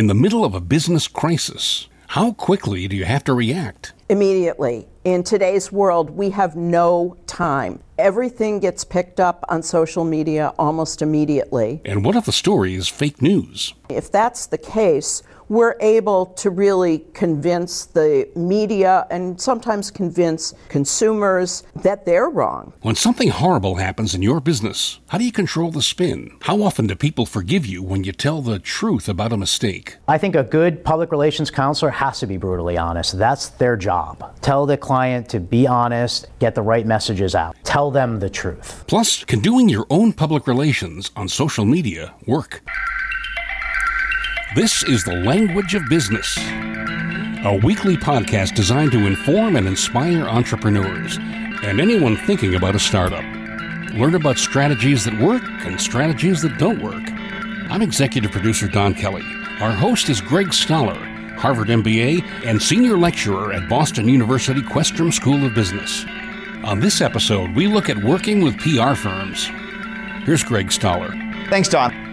In the middle of a business crisis, how quickly do you have to react? Immediately. In today's world, we have no time. Everything gets picked up on social media almost immediately. And what if the story is fake news? If that's the case, we're able to really convince the media and sometimes convince consumers that they're wrong. When something horrible happens in your business, how do you control the spin? How often do people forgive you when you tell the truth about a mistake? I think a good public relations counselor has to be brutally honest. That's their job. Tell the client to be honest, get the right messages out, tell them the truth. Plus, can doing your own public relations on social media work? This is The Language of Business, a weekly podcast designed to inform and inspire entrepreneurs and anyone thinking about a startup. Learn about strategies that work and strategies that don't work. I'm executive producer Don Kelly. Our host is Greg Stoller, Harvard MBA and senior lecturer at Boston University Questrom School of Business. On this episode, we look at working with PR firms. Here's Greg Stoller. Thanks, Don.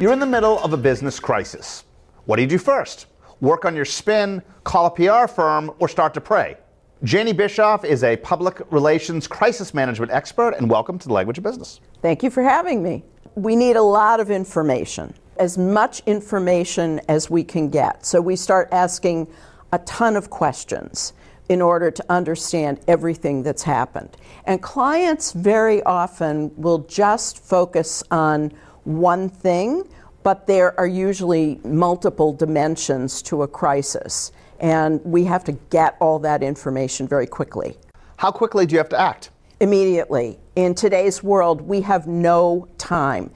You're in the middle of a business crisis. What do you do first? Work on your spin, call a PR firm, or start to pray? Janey Bishoff is a public relations crisis management expert, and welcome to the Language of Business. Thank you for having me. We need a lot of information, as much information as we can get. So we start asking a ton of questions in order to understand everything that's happened. And clients very often will just focus on one thing, but there are usually multiple dimensions to a crisis. And we have to get all that information very quickly. How quickly do you have to act? Immediately. In today's world, we have no time.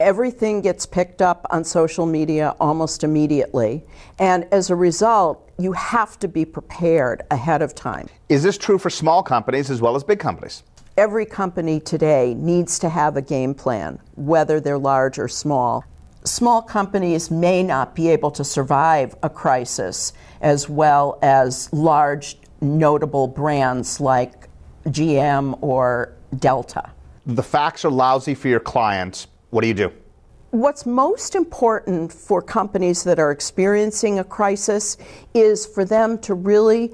Everything gets picked up on social media almost immediately. And as a result, you have to be prepared ahead of time. Is this true for small companies as well as big companies? Every company today needs to have a game plan, whether they're large or small. Small companies may not be able to survive a crisis as well as large, notable brands like GM or Delta. The facts are lousy for your clients. What do you do? What's most important for companies that are experiencing a crisis is for them to really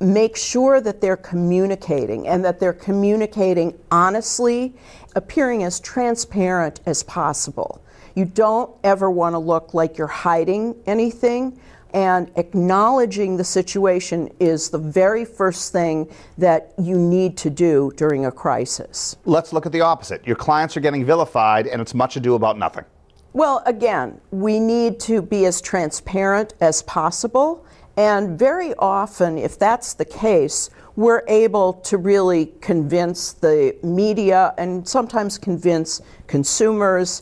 make sure that they're communicating and that they're communicating honestly, appearing as transparent as possible. You don't ever want to look like you're hiding anything, and acknowledging the situation is the very first thing that you need to do during a crisis. Let's look at the opposite. Your clients are getting vilified, and it's much ado about nothing. Well, again, we need to be as transparent as possible and very often, if that's the case, we're able to really convince the media and sometimes convince consumers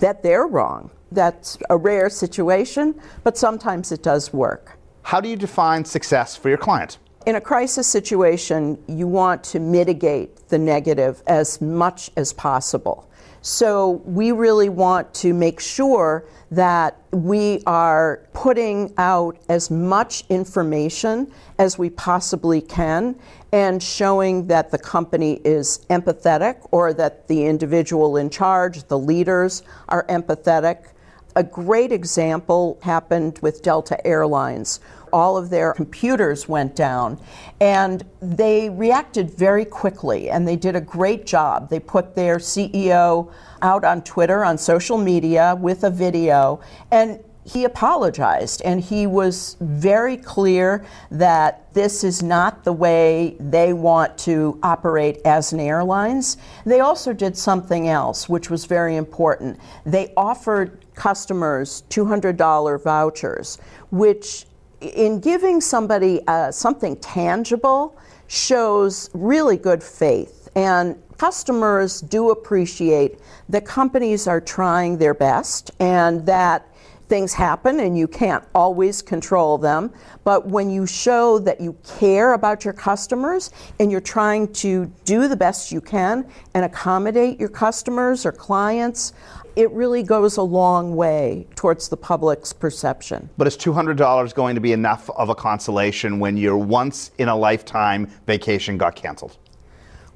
that they're wrong. That's a rare situation, but sometimes it does work. How do you define success for your client? In a crisis situation, you want to mitigate the negative as much as possible. So we really want to make sure that we are putting out as much information as we possibly can and showing that the company is empathetic or that the individual in charge, the leaders, are empathetic. A great example happened with Delta Airlines, all of their computers went down. And they reacted very quickly and they did a great job. They put their CEO out on Twitter, on social media with a video, and he apologized and he was very clear that this is not the way they want to operate as an airlines. They also did something else which was very important. They offered customers $200 vouchers, which in giving somebody uh, something tangible shows really good faith. And customers do appreciate that companies are trying their best and that things happen and you can't always control them. But when you show that you care about your customers and you're trying to do the best you can and accommodate your customers or clients, it really goes a long way towards the public's perception. But is $200 going to be enough of a consolation when your once in a lifetime vacation got canceled?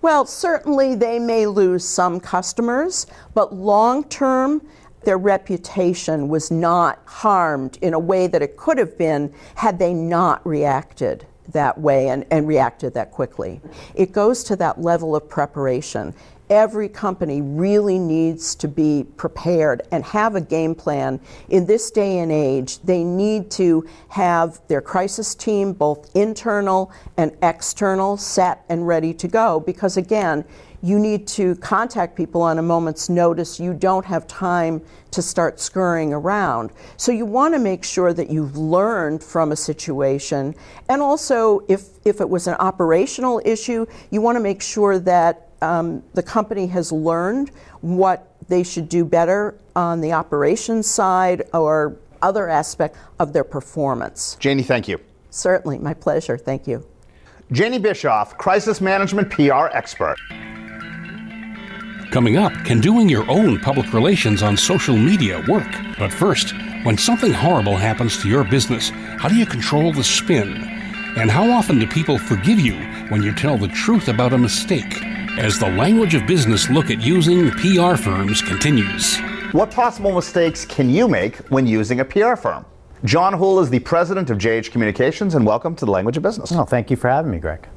Well, certainly they may lose some customers, but long term, their reputation was not harmed in a way that it could have been had they not reacted that way and, and reacted that quickly. It goes to that level of preparation. Every company really needs to be prepared and have a game plan. In this day and age, they need to have their crisis team, both internal and external, set and ready to go because, again, you need to contact people on a moment's notice. You don't have time to start scurrying around. So you want to make sure that you've learned from a situation. And also, if, if it was an operational issue, you want to make sure that um, the company has learned what they should do better on the operations side or other aspect of their performance. Janey, thank you. Certainly, my pleasure. Thank you. Janey Bishoff, crisis management PR expert. Coming up, can doing your own public relations on social media work? But first, when something horrible happens to your business, how do you control the spin? And how often do people forgive you when you tell the truth about a mistake? As the language of business look at using PR firms continues. What possible mistakes can you make when using a PR firm? John Houle is the president of JH Communications, and welcome to the Language of Business. Oh, thank you for having me, Greg.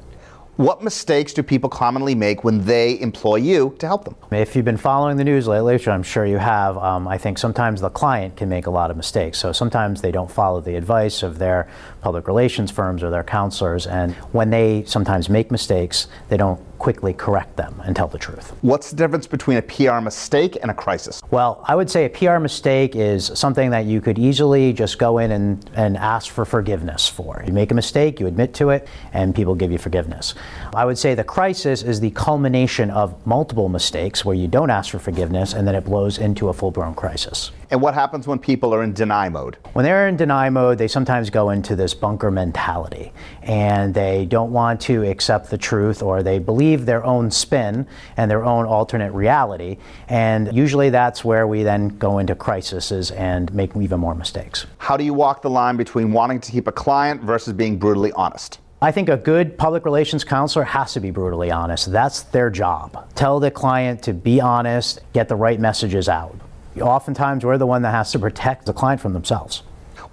What mistakes do people commonly make when they employ you to help them? If you've been following the news lately, which I'm sure you have, um, I think sometimes the client can make a lot of mistakes. So sometimes they don't follow the advice of their public relations firms or their counselors, and when they sometimes make mistakes, they don't quickly correct them and tell the truth. What's the difference between a PR mistake and a crisis? Well, I would say a PR mistake is something that you could easily just go in and, and ask for forgiveness for. You make a mistake, you admit to it, and people give you forgiveness. I would say the crisis is the culmination of multiple mistakes where you don't ask for forgiveness and then it blows into a full blown crisis. And what happens when people are in deny mode? When they're in deny mode, they sometimes go into this bunker mentality and they don't want to accept the truth or they believe their own spin and their own alternate reality. And usually that's where we then go into crises and make even more mistakes. How do you walk the line between wanting to keep a client versus being brutally honest? I think a good public relations counselor has to be brutally honest. That's their job. Tell the client to be honest, get the right messages out. Oftentimes, we're the one that has to protect the client from themselves.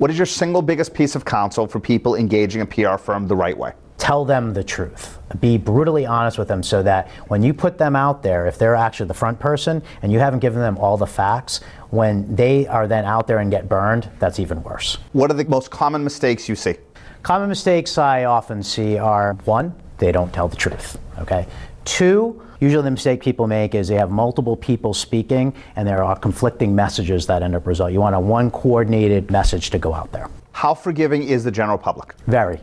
What is your single biggest piece of counsel for people engaging a PR firm the right way? Tell them the truth. Be brutally honest with them so that when you put them out there, if they're actually the front person and you haven't given them all the facts, when they are then out there and get burned, that's even worse. What are the most common mistakes you see? Common mistakes I often see are one, they don't tell the truth. Okay. Two, usually the mistake people make is they have multiple people speaking and there are conflicting messages that end up result. You want a one coordinated message to go out there. How forgiving is the general public? Very,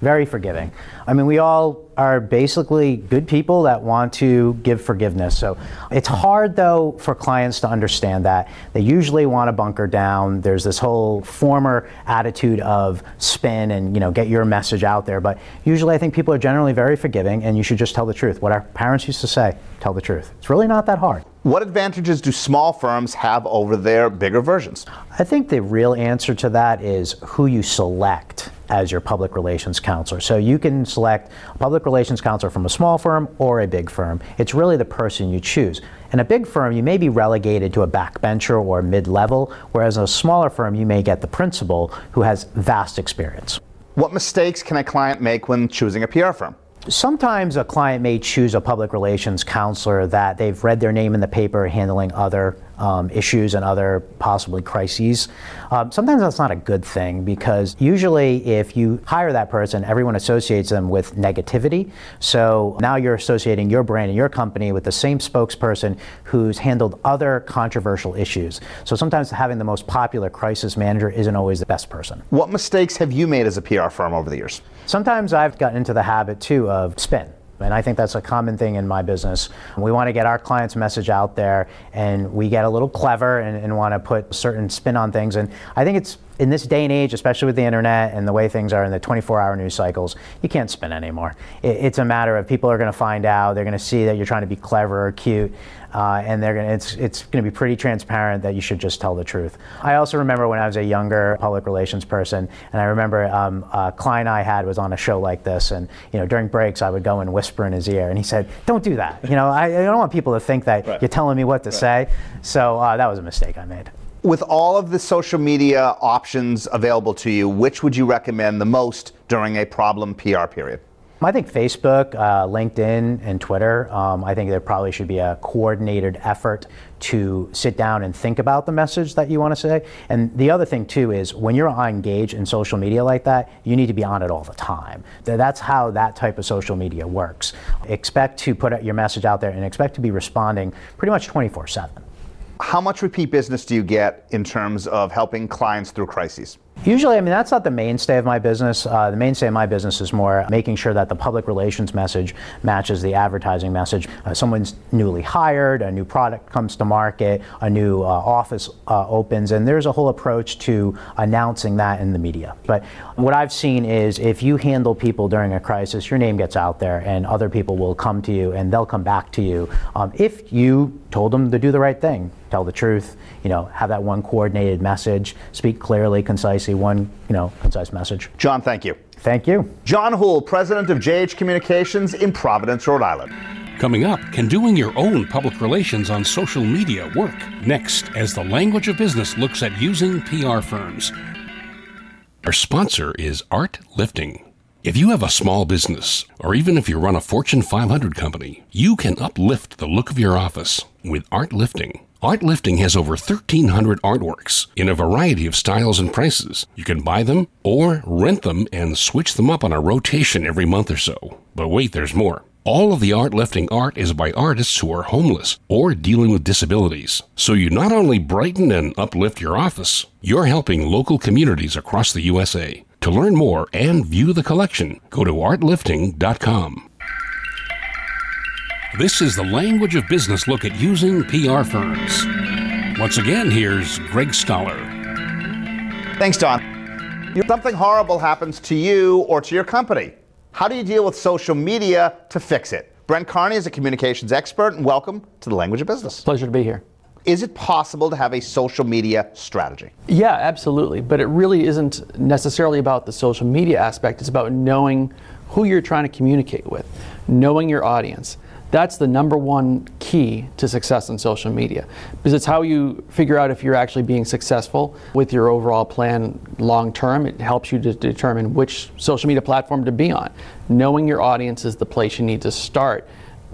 very forgiving. I mean, we all are basically good people that want to give forgiveness. So it's hard, though, for clients to understand that. They usually want to bunker down. There's this whole former attitude of spin and, you know, get your message out there. But usually I think people are generally very forgiving, and you should just tell the truth. What our parents used to say, tell the truth. It's really not that hard. What advantages do small firms have over their bigger versions? I think the real answer to that is who you select as your public relations counselor. So you can select a public relations counselor from a small firm or a big firm. It's really the person you choose. In a big firm, you may be relegated to a backbencher or mid level, whereas in a smaller firm, you may get the principal who has vast experience. What mistakes can a client make when choosing a PR firm? Sometimes a client may choose a public relations counselor that they've read their name in the paper handling other um, issues and other possibly crises. Um, sometimes that's not a good thing because usually if you hire that person, everyone associates them with negativity. So now you're associating your brand and your company with the same spokesperson who's handled other controversial issues. So sometimes having the most popular crisis manager isn't always the best person. What mistakes have you made as a PR firm over the years? Sometimes I've gotten into the habit too of spin. And I think that's a common thing in my business. We want to get our clients' message out there, and we get a little clever and, and want to put certain spin on things. And I think it's in this day and age, especially with the internet and the way things are in the 24 hour news cycles, you can't spin anymore. It, it's a matter of people are going to find out, they're going to see that you're trying to be clever or cute. Uh, and they're gonna, it's, it's going to be pretty transparent that you should just tell the truth. I also remember when I was a younger public relations person, and I remember um, a client I had was on a show like this, and you know during breaks I would go and whisper in his ear, and he said, "Don't do that. You know, I, I don't want people to think that right. you're telling me what to right. say." So uh, that was a mistake I made. With all of the social media options available to you, which would you recommend the most during a problem PR period? I think Facebook, uh, LinkedIn, and Twitter, um, I think there probably should be a coordinated effort to sit down and think about the message that you want to say. And the other thing, too, is when you're engaged in social media like that, you need to be on it all the time. That's how that type of social media works. Expect to put your message out there and expect to be responding pretty much 24 7. How much repeat business do you get in terms of helping clients through crises? Usually, I mean, that's not the mainstay of my business. Uh, the mainstay of my business is more making sure that the public relations message matches the advertising message. Uh, someone's newly hired, a new product comes to market, a new uh, office uh, opens, and there's a whole approach to announcing that in the media. But what I've seen is if you handle people during a crisis, your name gets out there, and other people will come to you and they'll come back to you um, if you told them to do the right thing tell the truth, you know, have that one coordinated message, speak clearly, concisely, one, you know, concise message. John, thank you. Thank you. John Houle, president of JH Communications in Providence, Rhode Island. Coming up, can doing your own public relations on social media work? Next, as the language of business looks at using PR firms. Our sponsor is Art Lifting. If you have a small business, or even if you run a Fortune 500 company, you can uplift the look of your office with Art Lifting. Art Lifting has over 1,300 artworks in a variety of styles and prices. You can buy them or rent them and switch them up on a rotation every month or so. But wait, there's more. All of the art lifting art is by artists who are homeless or dealing with disabilities. So you not only brighten and uplift your office, you're helping local communities across the USA. To learn more and view the collection, go to artlifting.com. This is the language of business look at using PR firms. Once again, here's Greg Stoller. Thanks, Don. If Something horrible happens to you or to your company. How do you deal with social media to fix it? Brett Carney is a communications expert, and welcome to the language of business. Pleasure to be here. Is it possible to have a social media strategy? Yeah, absolutely. But it really isn't necessarily about the social media aspect. It's about knowing who you're trying to communicate with, knowing your audience. That's the number one key to success in social media because it's how you figure out if you're actually being successful with your overall plan long term. It helps you to determine which social media platform to be on. Knowing your audience is the place you need to start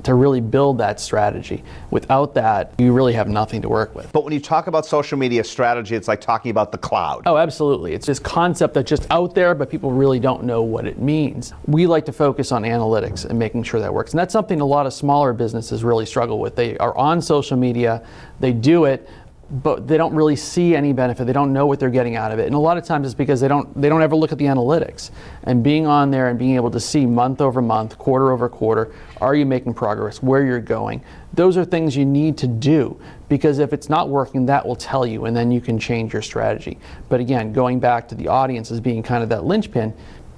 to really build that strategy. Without that, you really have nothing to work with. But when you talk about social media strategy, it's like talking about the cloud. Oh, absolutely. It's this concept that's just out there, but people really don't know what it means. We like to focus on analytics and making sure that works. And that's something a lot of smaller businesses really struggle with. They are on social media, they do it, but they don't really see any benefit. They don't know what they're getting out of it. And a lot of times it's because they don't they don't ever look at the analytics. And being on there and being able to see month over month, quarter over quarter, are you making progress? Where you're going? Those are things you need to do because if it's not working, that will tell you and then you can change your strategy. But again, going back to the audience as being kind of that linchpin,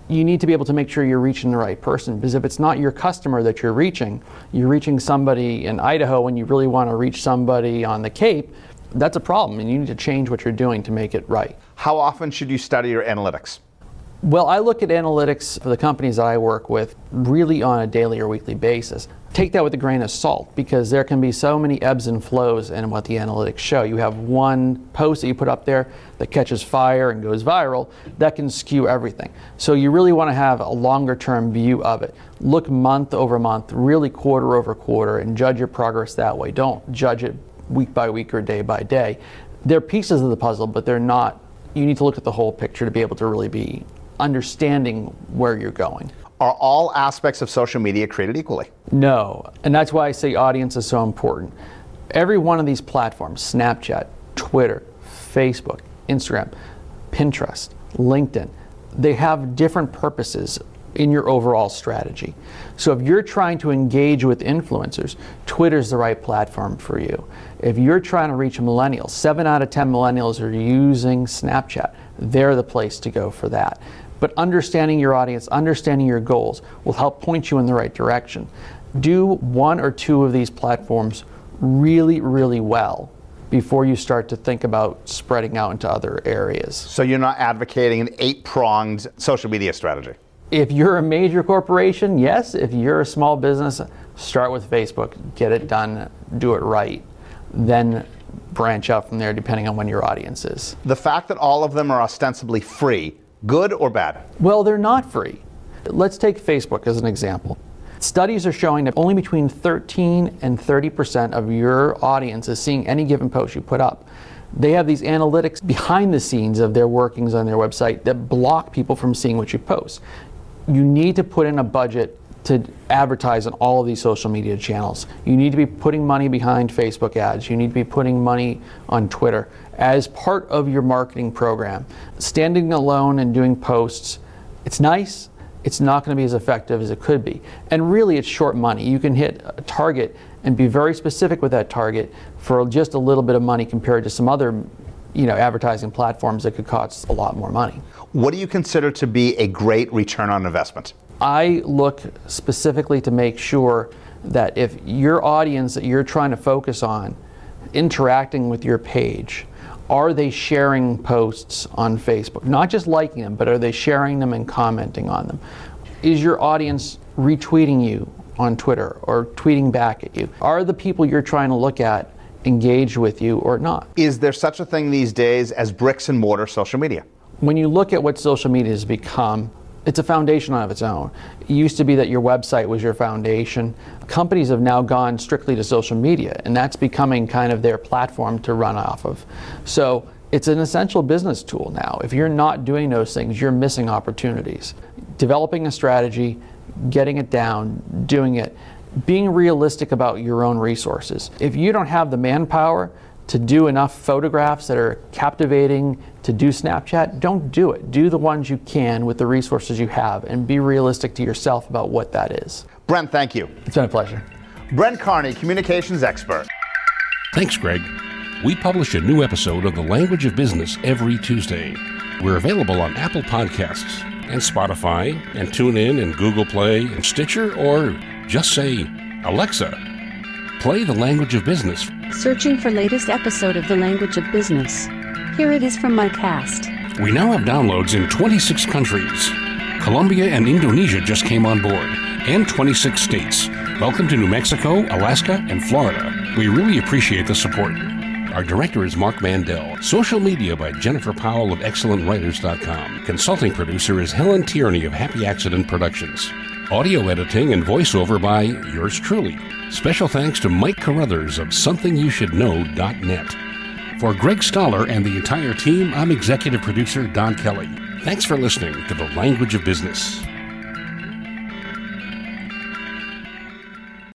you need to be able to make sure you're reaching the right person because if it's not your customer that you're reaching, you're reaching somebody in Idaho and you really want to reach somebody on the Cape, that's a problem, and you need to change what you're doing to make it right. How often should you study your analytics? Well, I look at analytics for the companies that I work with really on a daily or weekly basis. Take that with a grain of salt because there can be so many ebbs and flows in what the analytics show. You have one post that you put up there that catches fire and goes viral, that can skew everything. So you really want to have a longer term view of it. Look month over month, really quarter over quarter, and judge your progress that way. Don't judge it week by week or day by day. They're pieces of the puzzle, but they're not. You need to look at the whole picture to be able to really be understanding where you're going. Are all aspects of social media created equally? No, and that's why I say audience is so important. Every one of these platforms Snapchat, Twitter, Facebook, Instagram, Pinterest, LinkedIn they have different purposes in your overall strategy. So if you're trying to engage with influencers, Twitter's the right platform for you. If you're trying to reach millennials, 7 out of 10 millennials are using Snapchat. they're the place to go for that. But understanding your audience, understanding your goals will help point you in the right direction. Do one or two of these platforms really, really well before you start to think about spreading out into other areas. So you're not advocating an eight pronged social media strategy? If you're a major corporation, yes. If you're a small business, start with Facebook, get it done, do it right. Then branch out from there depending on when your audience is. The fact that all of them are ostensibly free, good or bad? Well, they're not free. Let's take Facebook as an example. Studies are showing that only between 13 and 30 percent of your audience is seeing any given post you put up. They have these analytics behind the scenes of their workings on their website that block people from seeing what you post. You need to put in a budget to advertise on all of these social media channels. You need to be putting money behind Facebook ads. You need to be putting money on Twitter as part of your marketing program. Standing alone and doing posts, it's nice, it's not going to be as effective as it could be. And really, it's short money. You can hit a target and be very specific with that target for just a little bit of money compared to some other you know, advertising platforms that could cost a lot more money. What do you consider to be a great return on investment? I look specifically to make sure that if your audience that you're trying to focus on interacting with your page, are they sharing posts on Facebook? Not just liking them, but are they sharing them and commenting on them? Is your audience retweeting you on Twitter or tweeting back at you? Are the people you're trying to look at engaged with you or not? Is there such a thing these days as bricks and mortar social media? When you look at what social media has become, it's a foundation of its own. It used to be that your website was your foundation. Companies have now gone strictly to social media, and that's becoming kind of their platform to run off of. So it's an essential business tool now. If you're not doing those things, you're missing opportunities. Developing a strategy, getting it down, doing it, being realistic about your own resources. If you don't have the manpower, to do enough photographs that are captivating to do Snapchat, don't do it. Do the ones you can with the resources you have and be realistic to yourself about what that is. Brett, thank you. It's been a pleasure. Brett Carney, communications expert. Thanks, Greg. We publish a new episode of The Language of Business every Tuesday. We're available on Apple Podcasts and Spotify and TuneIn and Google Play and Stitcher or just say, Alexa, play The Language of Business Searching for latest episode of The Language of Business. Here it is from my cast. We now have downloads in 26 countries. Colombia and Indonesia just came on board, and 26 states. Welcome to New Mexico, Alaska, and Florida. We really appreciate the support. Our director is Mark Mandel. Social media by Jennifer Powell of ExcellentWriters.com. Consulting producer is Helen Tierney of Happy Accident Productions. Audio editing and voiceover by yours truly. Special thanks to Mike Carruthers of SomethingYouShouldKnow.net. For Greg Stoller and the entire team, I'm executive producer Don Kelly. Thanks for listening to The Language of Business.